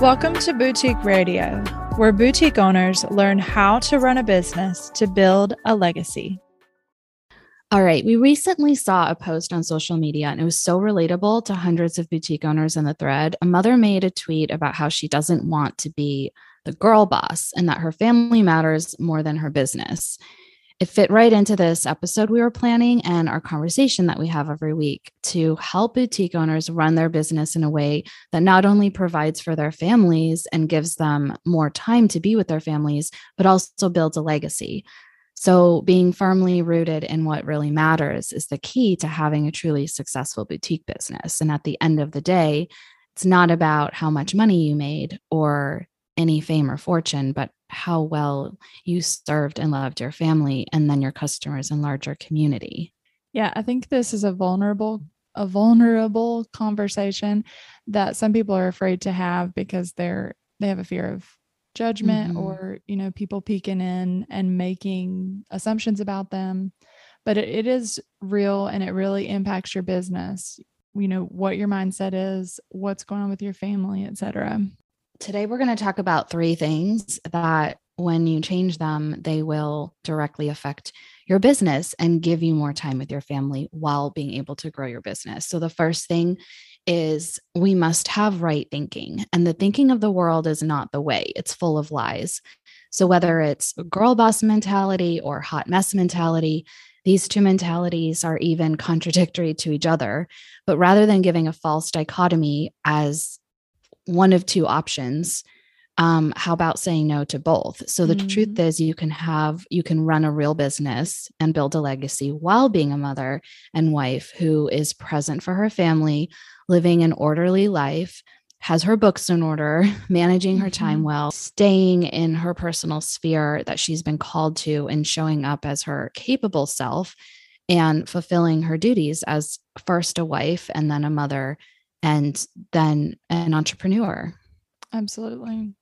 Welcome to Boutique Radio, where boutique owners learn how to run a business to build a legacy. All right. We recently saw a post on social media and it was so relatable to hundreds of boutique owners in the thread. A mother made a tweet about how she doesn't want to be the girl boss and that her family matters more than her business it fit right into this episode we were planning and our conversation that we have every week to help boutique owners run their business in a way that not only provides for their families and gives them more time to be with their families, but also builds a legacy. So, being firmly rooted in what really matters is the key to having a truly successful boutique business. And at the end of the day, it's not about how much money you made or any fame or fortune, but how well you served and loved your family and then your customers and larger community. Yeah, I think this is a vulnerable a vulnerable conversation that some people are afraid to have because they're they have a fear of judgment mm-hmm. or you know people peeking in and making assumptions about them but it, it is real and it really impacts your business you know what your mindset is what's going on with your family etc Today, we're going to talk about three things that when you change them, they will directly affect your business and give you more time with your family while being able to grow your business. So, the first thing is we must have right thinking, and the thinking of the world is not the way, it's full of lies. So, whether it's girl boss mentality or hot mess mentality, these two mentalities are even contradictory to each other. But rather than giving a false dichotomy as one of two options um, how about saying no to both so the mm-hmm. truth is you can have you can run a real business and build a legacy while being a mother and wife who is present for her family living an orderly life has her books in order managing her time mm-hmm. well staying in her personal sphere that she's been called to and showing up as her capable self and fulfilling her duties as first a wife and then a mother and then an entrepreneur. Absolutely.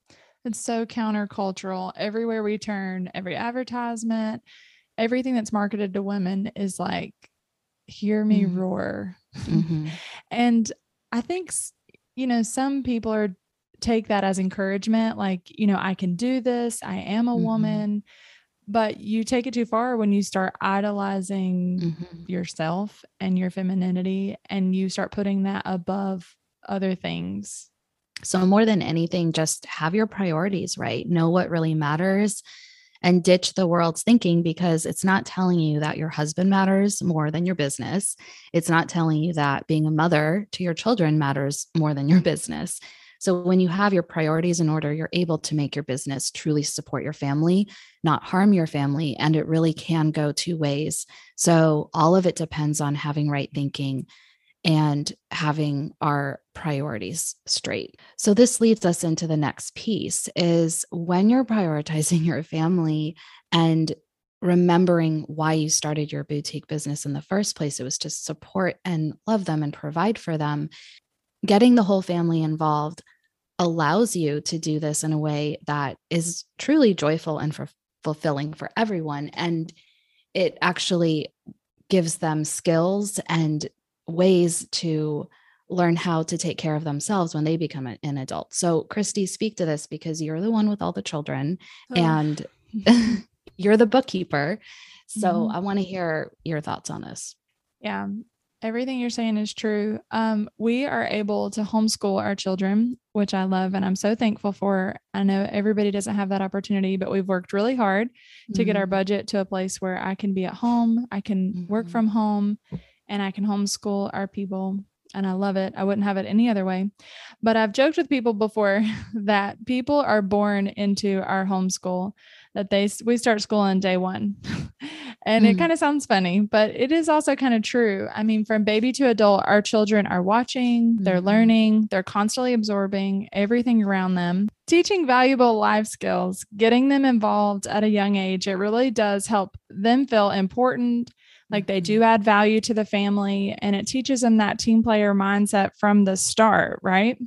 It's so countercultural. Everywhere we turn, every advertisement, everything that's marketed to women is like, hear me mm-hmm. roar. Mm-hmm. and I think, you know, some people are take that as encouragement, like, you know, I can do this, I am a mm-hmm. woman but you take it too far when you start idolizing mm-hmm. yourself and your femininity and you start putting that above other things. So, more than anything, just have your priorities right. Know what really matters and ditch the world's thinking because it's not telling you that your husband matters more than your business. It's not telling you that being a mother to your children matters more than your business. So when you have your priorities in order, you're able to make your business truly support your family, not harm your family. And it really can go two ways. So all of it depends on having right thinking and having our priorities straight. So this leads us into the next piece is when you're prioritizing your family and remembering why you started your boutique business in the first place it was to support and love them and provide for them getting the whole family involved allows you to do this in a way that is truly joyful and for fulfilling for everyone and it actually gives them skills and ways to learn how to take care of themselves when they become an adult. So, Christy, speak to this because you're the one with all the children oh. and you're the bookkeeper. So, mm-hmm. I want to hear your thoughts on this. Yeah, everything you're saying is true. Um, we are able to homeschool our children, which I love and I'm so thankful for. I know everybody doesn't have that opportunity, but we've worked really hard mm-hmm. to get our mm-hmm. budget to a place where I can be at home, I can mm-hmm. work from home, and I can homeschool our people. And I love it. I wouldn't have it any other way. But I've joked with people before that people are born into our homeschool that they we start school on day one. and mm. it kind of sounds funny, but it is also kind of true. I mean, from baby to adult, our children are watching, they're mm-hmm. learning, they're constantly absorbing everything around them. Teaching valuable life skills, getting them involved at a young age, it really does help them feel important, like they do mm-hmm. add value to the family, and it teaches them that team player mindset from the start, right?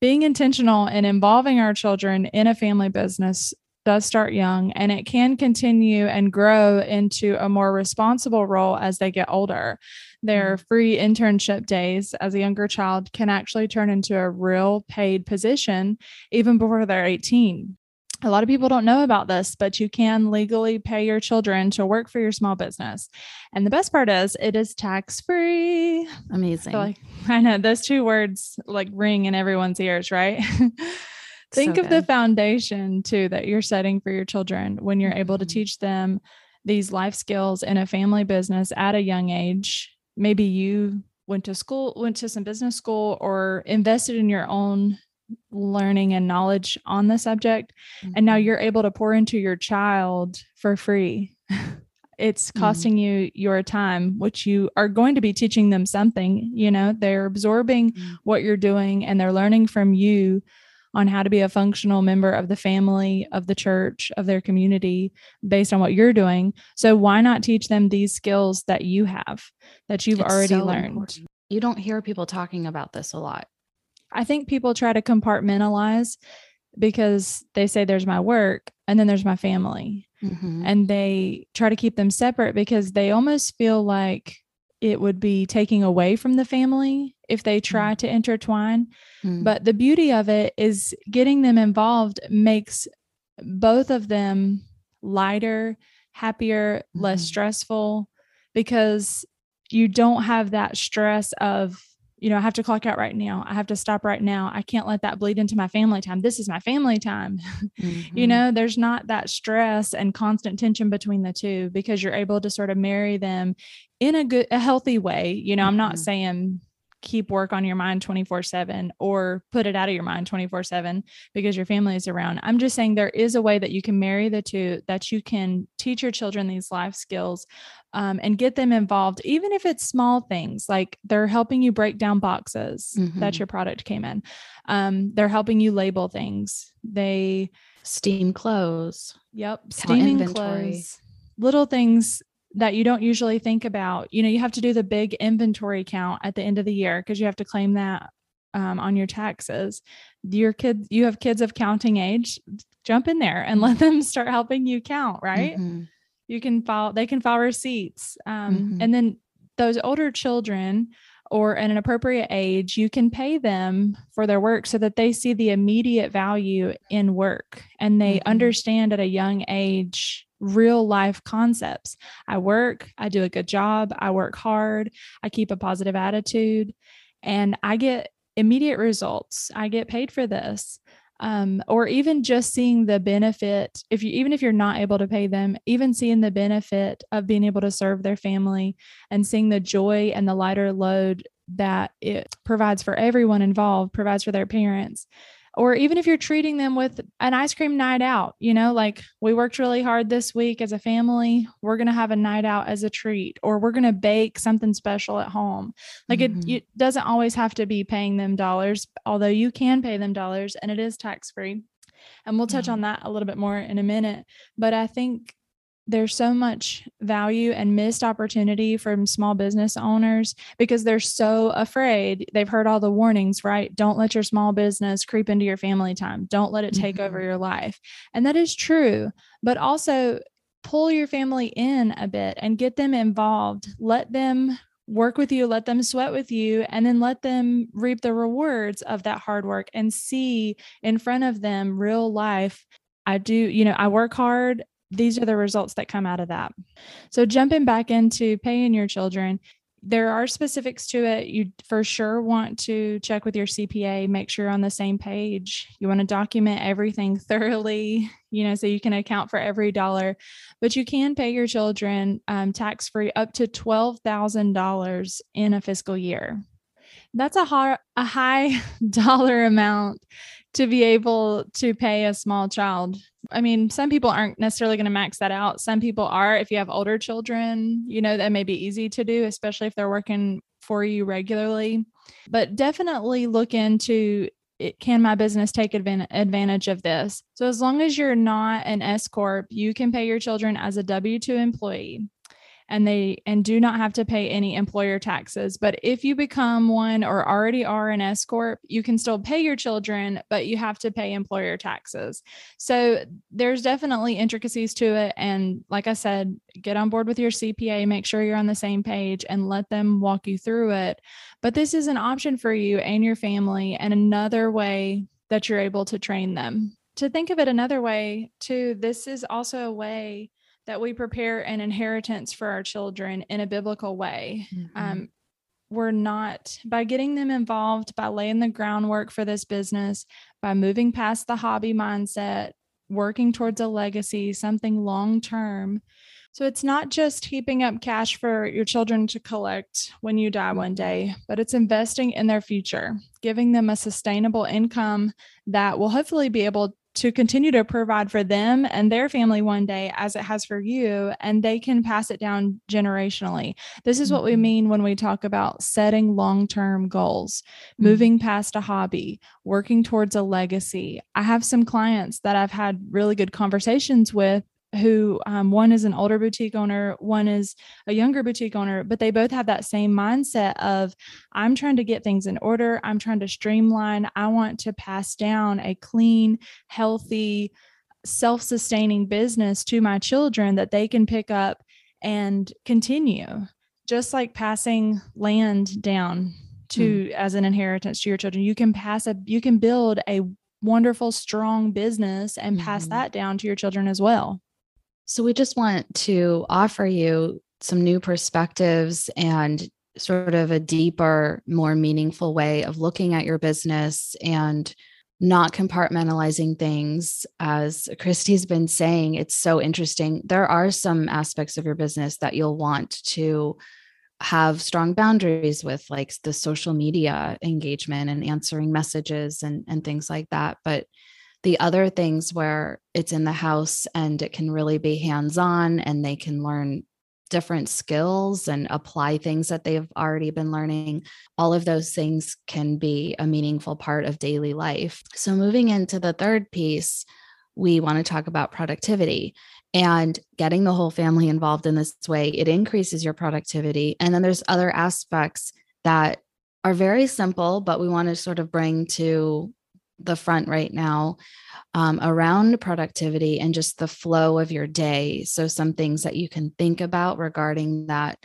Being intentional and involving our children in a family business does start young and it can continue and grow into a more responsible role as they get older. Their Mm. free internship days as a younger child can actually turn into a real paid position even before they're 18. A lot of people don't know about this, but you can legally pay your children to work for your small business. And the best part is it is tax free. Amazing. like I know those two words like ring in everyone's ears, right? Think So of the foundation too that you're setting for your children when you're able to Mhm. teach them these life skills in a family business at a young age. Maybe you went to school, went to some business school, or invested in your own learning and knowledge on the subject. And now Mhm. you're able to pour into your child for free. it's Mhm. costing you your time, which you are going to be teaching them something. You know, they're absorbing Mhm. what you're doing and they're learning from you on how to be a functional member of the family, of the church, of their community based on what you're doing. So why not teach them these skills that you have that you've It's already so learned? important. You don't hear people talking about this a lot. I think people try to compartmentalize because they say there's my work and then there's my family. Mhm. And they try to keep them separate because they almost feel like it would be taking away from the family if they try to intertwine. Mm. But the beauty of it is getting them involved makes both of them lighter, happier, less Mhm. stressful because you don't have that stress of, you know, I have to clock out right now. I have to stop right now. I can't let that bleed into my family time. This is my family time. you Mhm. know, there's not that stress and constant tension between the two because you're able to sort of marry them in a good, a healthy way. You know, I'm not Mhm. saying keep work on your mind 24 7 or put it out of your mind 24 7 because your family is around. I'm just saying there is a way that you can marry the two, that you can teach your children these life skills um, and get them involved, even if it's small things like they're helping you break down boxes that Mhm. your product came in. Um, they're helping you label things. They, steam clothes. Yep. Steaming clothes. Little things that you don't usually think about. You know, you have to do the big inventory count at the end of the year because you have to claim that um, on your taxes. Your kids, you have kids of counting age, jump in there and let them start helping you count, right? Mhm. you can file they can file receipts um, Mhm. and then those older children or at an appropriate age you can pay them for their work so that they see the immediate value in work and they Mhm. understand at a young age real life concepts. I work i do a good job i work hard i keep a positive attitude and i get immediate results. I get paid for this um, or even just seeing the benefit if you even if you're not able to pay them even seeing the benefit of being able to serve their family and seeing the joy and the lighter load that it provides for everyone involved provides for their parents or even if you're treating them with an ice cream night out you know like we worked really hard this week as a family we're going to have a night out as a treat or we're going to bake something special at home like Mhm. it, it doesn't always have to be paying them dollars, although you can pay them dollars and it is tax free. And we'll touch Yeah. on that a little bit more in a minute. But I think there's so much value and missed opportunity from small business owners because they're so afraid. They've heard all the warnings, right? Don't let your small business creep into your family time. Don't let it take over Mhm. your life. And that is true. But also, pull your family in a bit and get them involved. Let them work with you, let them sweat with you, and then let them reap the rewards of that hard work and see in front of them real life. I do, you know, I work hard. These are the results that come out of that. So, jumping back into paying your children, there are specifics to it. You for sure want to check with your CPA, make sure you're on the same page. You want to document everything thoroughly, you know, so you can account for every dollar. But you can pay your children um, tax free up to $12,000 in a fiscal year. That's a high, a high dollar amount to be able to pay a small child. I mean, some people aren't necessarily going to max that out. Some people are. If you have older children, you know, that may be easy to do, especially if they're working for you regularly. But definitely look into it, can my business take advan- advantage of this? So, as long as you're not an S Corp, you can pay your children as a W 2 employee. And they and do not have to pay any employer taxes. But if you become one or already are an S corp, you can still pay your children, but you have to pay employer taxes. So there's definitely intricacies to it and like I said, get on board with your CPA, make sure you're on the same page and let them walk you through it. But this is an option for you and your family and another way that you're able to train them. To think of it another way, too, this is also a way that we prepare an inheritance for our children in a biblical way. Mm-hmm. Um, we're not by getting them involved, by laying the groundwork for this business, by moving past the hobby mindset, working towards a legacy, something long term. So it's not just heaping up cash for your children to collect when you die one day, but it's investing in their future, giving them a sustainable income that will hopefully be able to continue to provide for them and their family one day as it has for you and they can pass it down generationally this is what we mm-hmm. mean when we talk about setting long-term goals mm-hmm. moving past a hobby working towards a legacy i have some clients that i've had really good conversations with who um, one is an older boutique owner, one is a younger boutique owner, but they both have that same mindset of I'm trying to get things in order, I'm trying to streamline, I want to pass down a clean, healthy, self sustaining business to my children that they can pick up and continue, just like passing land down to mm. as an inheritance to your children. You can pass a, you can build a wonderful, strong business and pass mm-hmm. that down to your children as well. So we just want to offer you some new perspectives and sort of a deeper, more meaningful way of looking at your business and not compartmentalizing things. As Christy's been saying, it's so interesting. There are some aspects of your business that you'll want to have strong boundaries with, like the social media engagement and answering messages and, and things like that. But the other things where it's in the house and it can really be hands on and they can learn different skills and apply things that they've already been learning, all of those things can be a meaningful part of daily life. So, moving into the third piece, we want to talk about productivity and getting the whole family involved in this way. It increases your productivity. And then there's other aspects that are very simple, but we want to sort of bring to the front right now um, around productivity and just the flow of your day. So, some things that you can think about regarding that.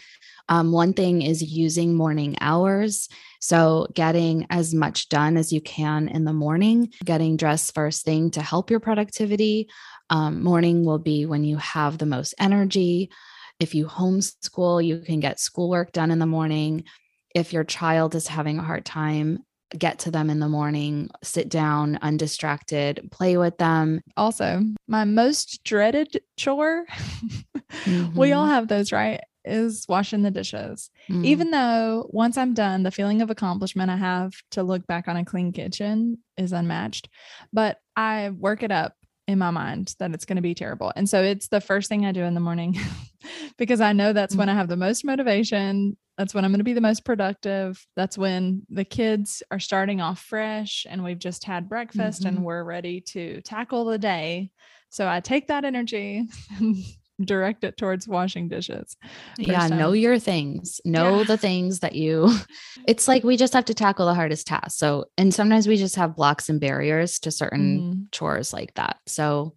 Um, one thing is using morning hours. So, getting as much done as you can in the morning, getting dressed first thing to help your productivity. Um, morning will be when you have the most energy. If you homeschool, you can get schoolwork done in the morning. If your child is having a hard time get to them in the morning, sit down undistracted, play with them. Also, my most dreaded chore, mm-hmm. we all mm-hmm. have those, right? Is washing the dishes. Mm. Even though once I'm done, the feeling of accomplishment I have to look back on a clean kitchen is unmatched. But I work it up in my mind that it's going to be terrible. And so it's the first thing I do in the morning because I know that's when I have the most motivation. That's when I'm going to be the most productive. That's when the kids are starting off fresh and we've just had breakfast mm-hmm. and we're ready to tackle the day. So I take that energy and direct it towards washing dishes. Yeah, know your things. Know yeah. the things that you it's like we just have to tackle the hardest task. So and sometimes we just have blocks and barriers to certain mm-hmm. chores like that. So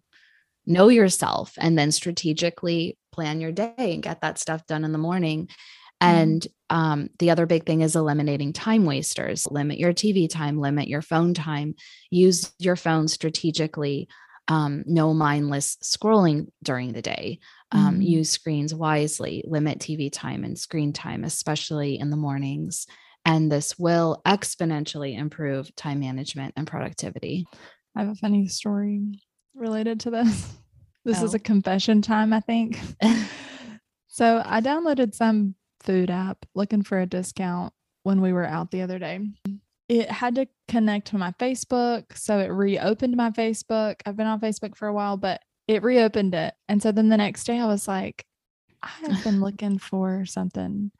know yourself and then strategically plan your day and get that stuff done in the morning. Mm-hmm. And um, the other big thing is eliminating time wasters. Limit your TV time, limit your phone time, use your phone strategically um, no mindless scrolling during the day. Um, mm-hmm. Use screens wisely, limit TV time and screen time, especially in the mornings. And this will exponentially improve time management and productivity. I have a funny story related to this. This oh. is a confession time, I think. so I downloaded some food app looking for a discount when we were out the other day it had to connect to my Facebook. So it reopened my Facebook. I've been on Facebook for a while, but it reopened it. And so then the next day I was like, I have been looking for something.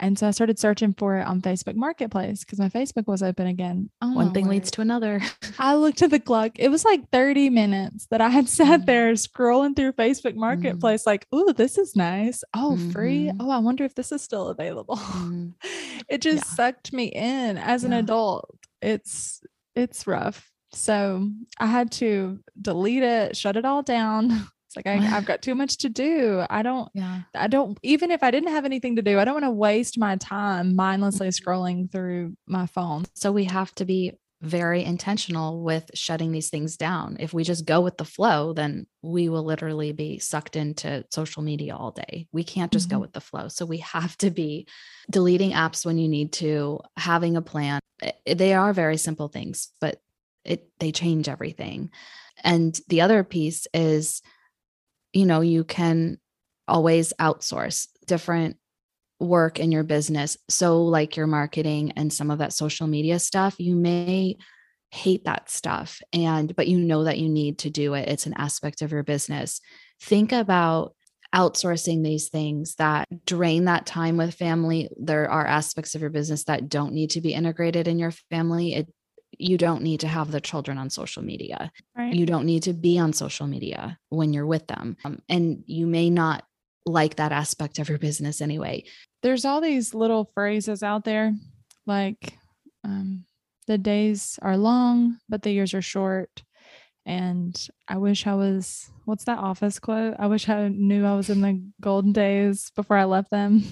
And so I started searching for it on Facebook Marketplace because my Facebook was open again. Oh One thing leads to another. I looked at the clock. It was like 30 minutes that I had sat Mm. there scrolling through Facebook Marketplace, like, oh, this is nice. Oh, free. Mhm. Oh, I wonder if this is still available. Mm. it just Yeah. sucked me in as an adult. It's it's rough. So I had to delete it, shut it all down. It's like I, I've got too much to do. I don't Yeah. I don't even if I didn't have anything to do, I don't want to waste my time mindlessly Mhm. scrolling through my phone. So we have to be very intentional with shutting these things down. If we just go with the flow, then we will literally be sucked into social media all day. We can't just go Mhm. with the flow. So we have to be deleting apps when you need to, having a plan. They are very simple things, but it they change everything. And the other piece is you know, you can always outsource different work in your business. So, like your marketing and some of that social media stuff, you may hate that stuff and but you know that you need to do it. It's an aspect of your business. Think about outsourcing these things that drain that time with family. There are aspects of your business that don't need to be integrated in your family. It you don't need to have the children on social media. Right. you don't need to be on social media when you're with them. Um, and you may not like that aspect of your business anyway. There's all these little phrases out there like um, the days are long but the years are short. And i wish i was what's that office quote? I wish i knew i was in the golden days before i left them.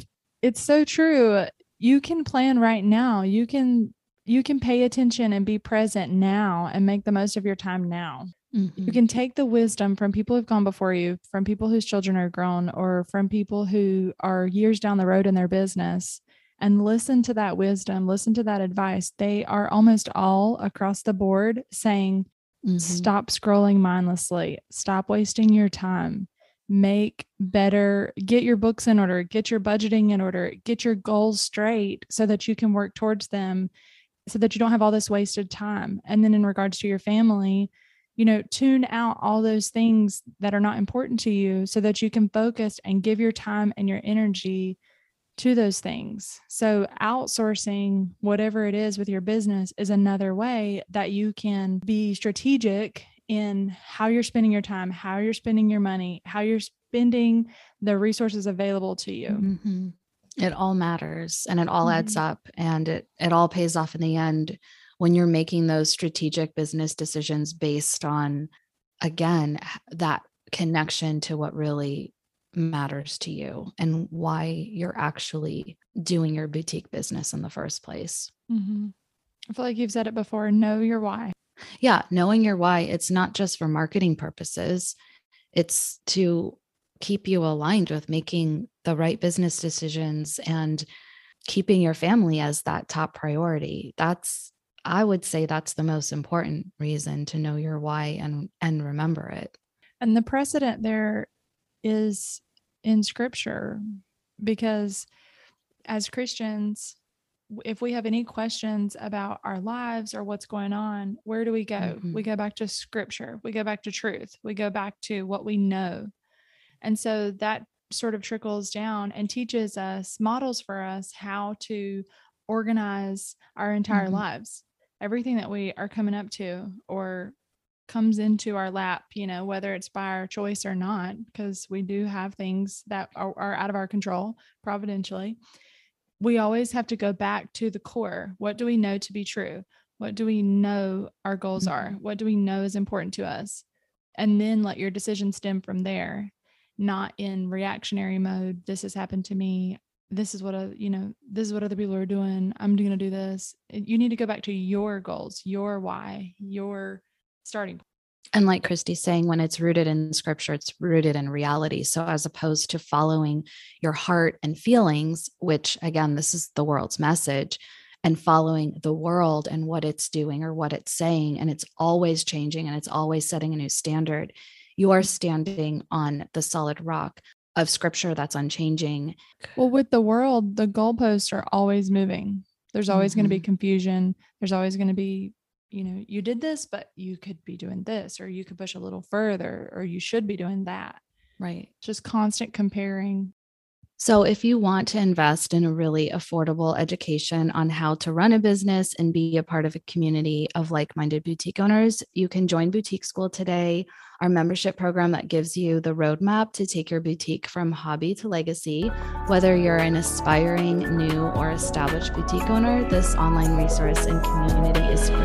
It's so true. You can plan right now. You can you can pay attention and be present now and make the most of your time now you can take the wisdom from people who've gone before you, from people whose children are grown, or from people who are years down the road in their business, and listen to that wisdom, listen to that advice. They are almost all across the board saying, Mhm. stop scrolling mindlessly, stop wasting your time, make better, get your books in order, get your budgeting in order, get your goals straight so that you can work towards them so that you don't have all this wasted time. And then in regards to your family, you know, tune out all those things that are not important to you so that you can focus and give your time and your energy to those things. So, outsourcing whatever it is with your business is another way that you can be strategic in how you're spending your time, how you're spending your money, how you're spending the resources available to you. Mhm. It all matters and it all adds Mhm. up and it it all pays off in the end when you're making those strategic business decisions based on again that connection to what really matters to you and why you're actually doing your boutique business in the first place Mhm. I feel like you've said it before know your why. yeah knowing your why it's not just for marketing purposes it's to keep you aligned with making the right business decisions and keeping your family as that top priority that's i would say that's the most important reason to know your why and and remember it And the precedent there is in scripture because as Christians, if we have any questions about our lives or what's going on, where do we go? We Mhm. go back to scripture, we go back to truth, we go back to what we know. And so that sort of trickles down and teaches us, models for us how to organize our entire Mhm. lives. Everything that we are coming up to or comes into our lap, you know, whether it's by our choice or not, because we do have things that are, are out of our control providentially. We always have to go back to the core. What do we know to be true? What do we know our goals are? What do we know is important to us? And then let your decision stem from there, not in reactionary mode. This has happened to me. This is what, a, you know, this is what other people are doing. I'm going to do this. You need to go back to your goals, your why, your starting point. and like Christy's saying, when it's rooted in scripture, it's rooted in reality. So, as opposed to following your heart and feelings, which again, this is the world's message, and following the world and what it's doing or what it's saying, and it's always changing and it's always setting a new standard, you are standing on the solid rock of scripture that's unchanging. Well, with the world, the goalposts are always moving. There's always going to be mm-hmm. confusion. There's always going to be, you know, you did this, but you could be doing this, or you could push a little further, or you should be doing that. Right. Just constant comparing. So, if you want to invest in a really affordable education on how to run a business and be a part of a community of like minded boutique owners, you can join Boutique School today, our membership program that gives you the roadmap to take your boutique from hobby to legacy. Whether you're an aspiring, new, or established boutique owner, this online resource and community is for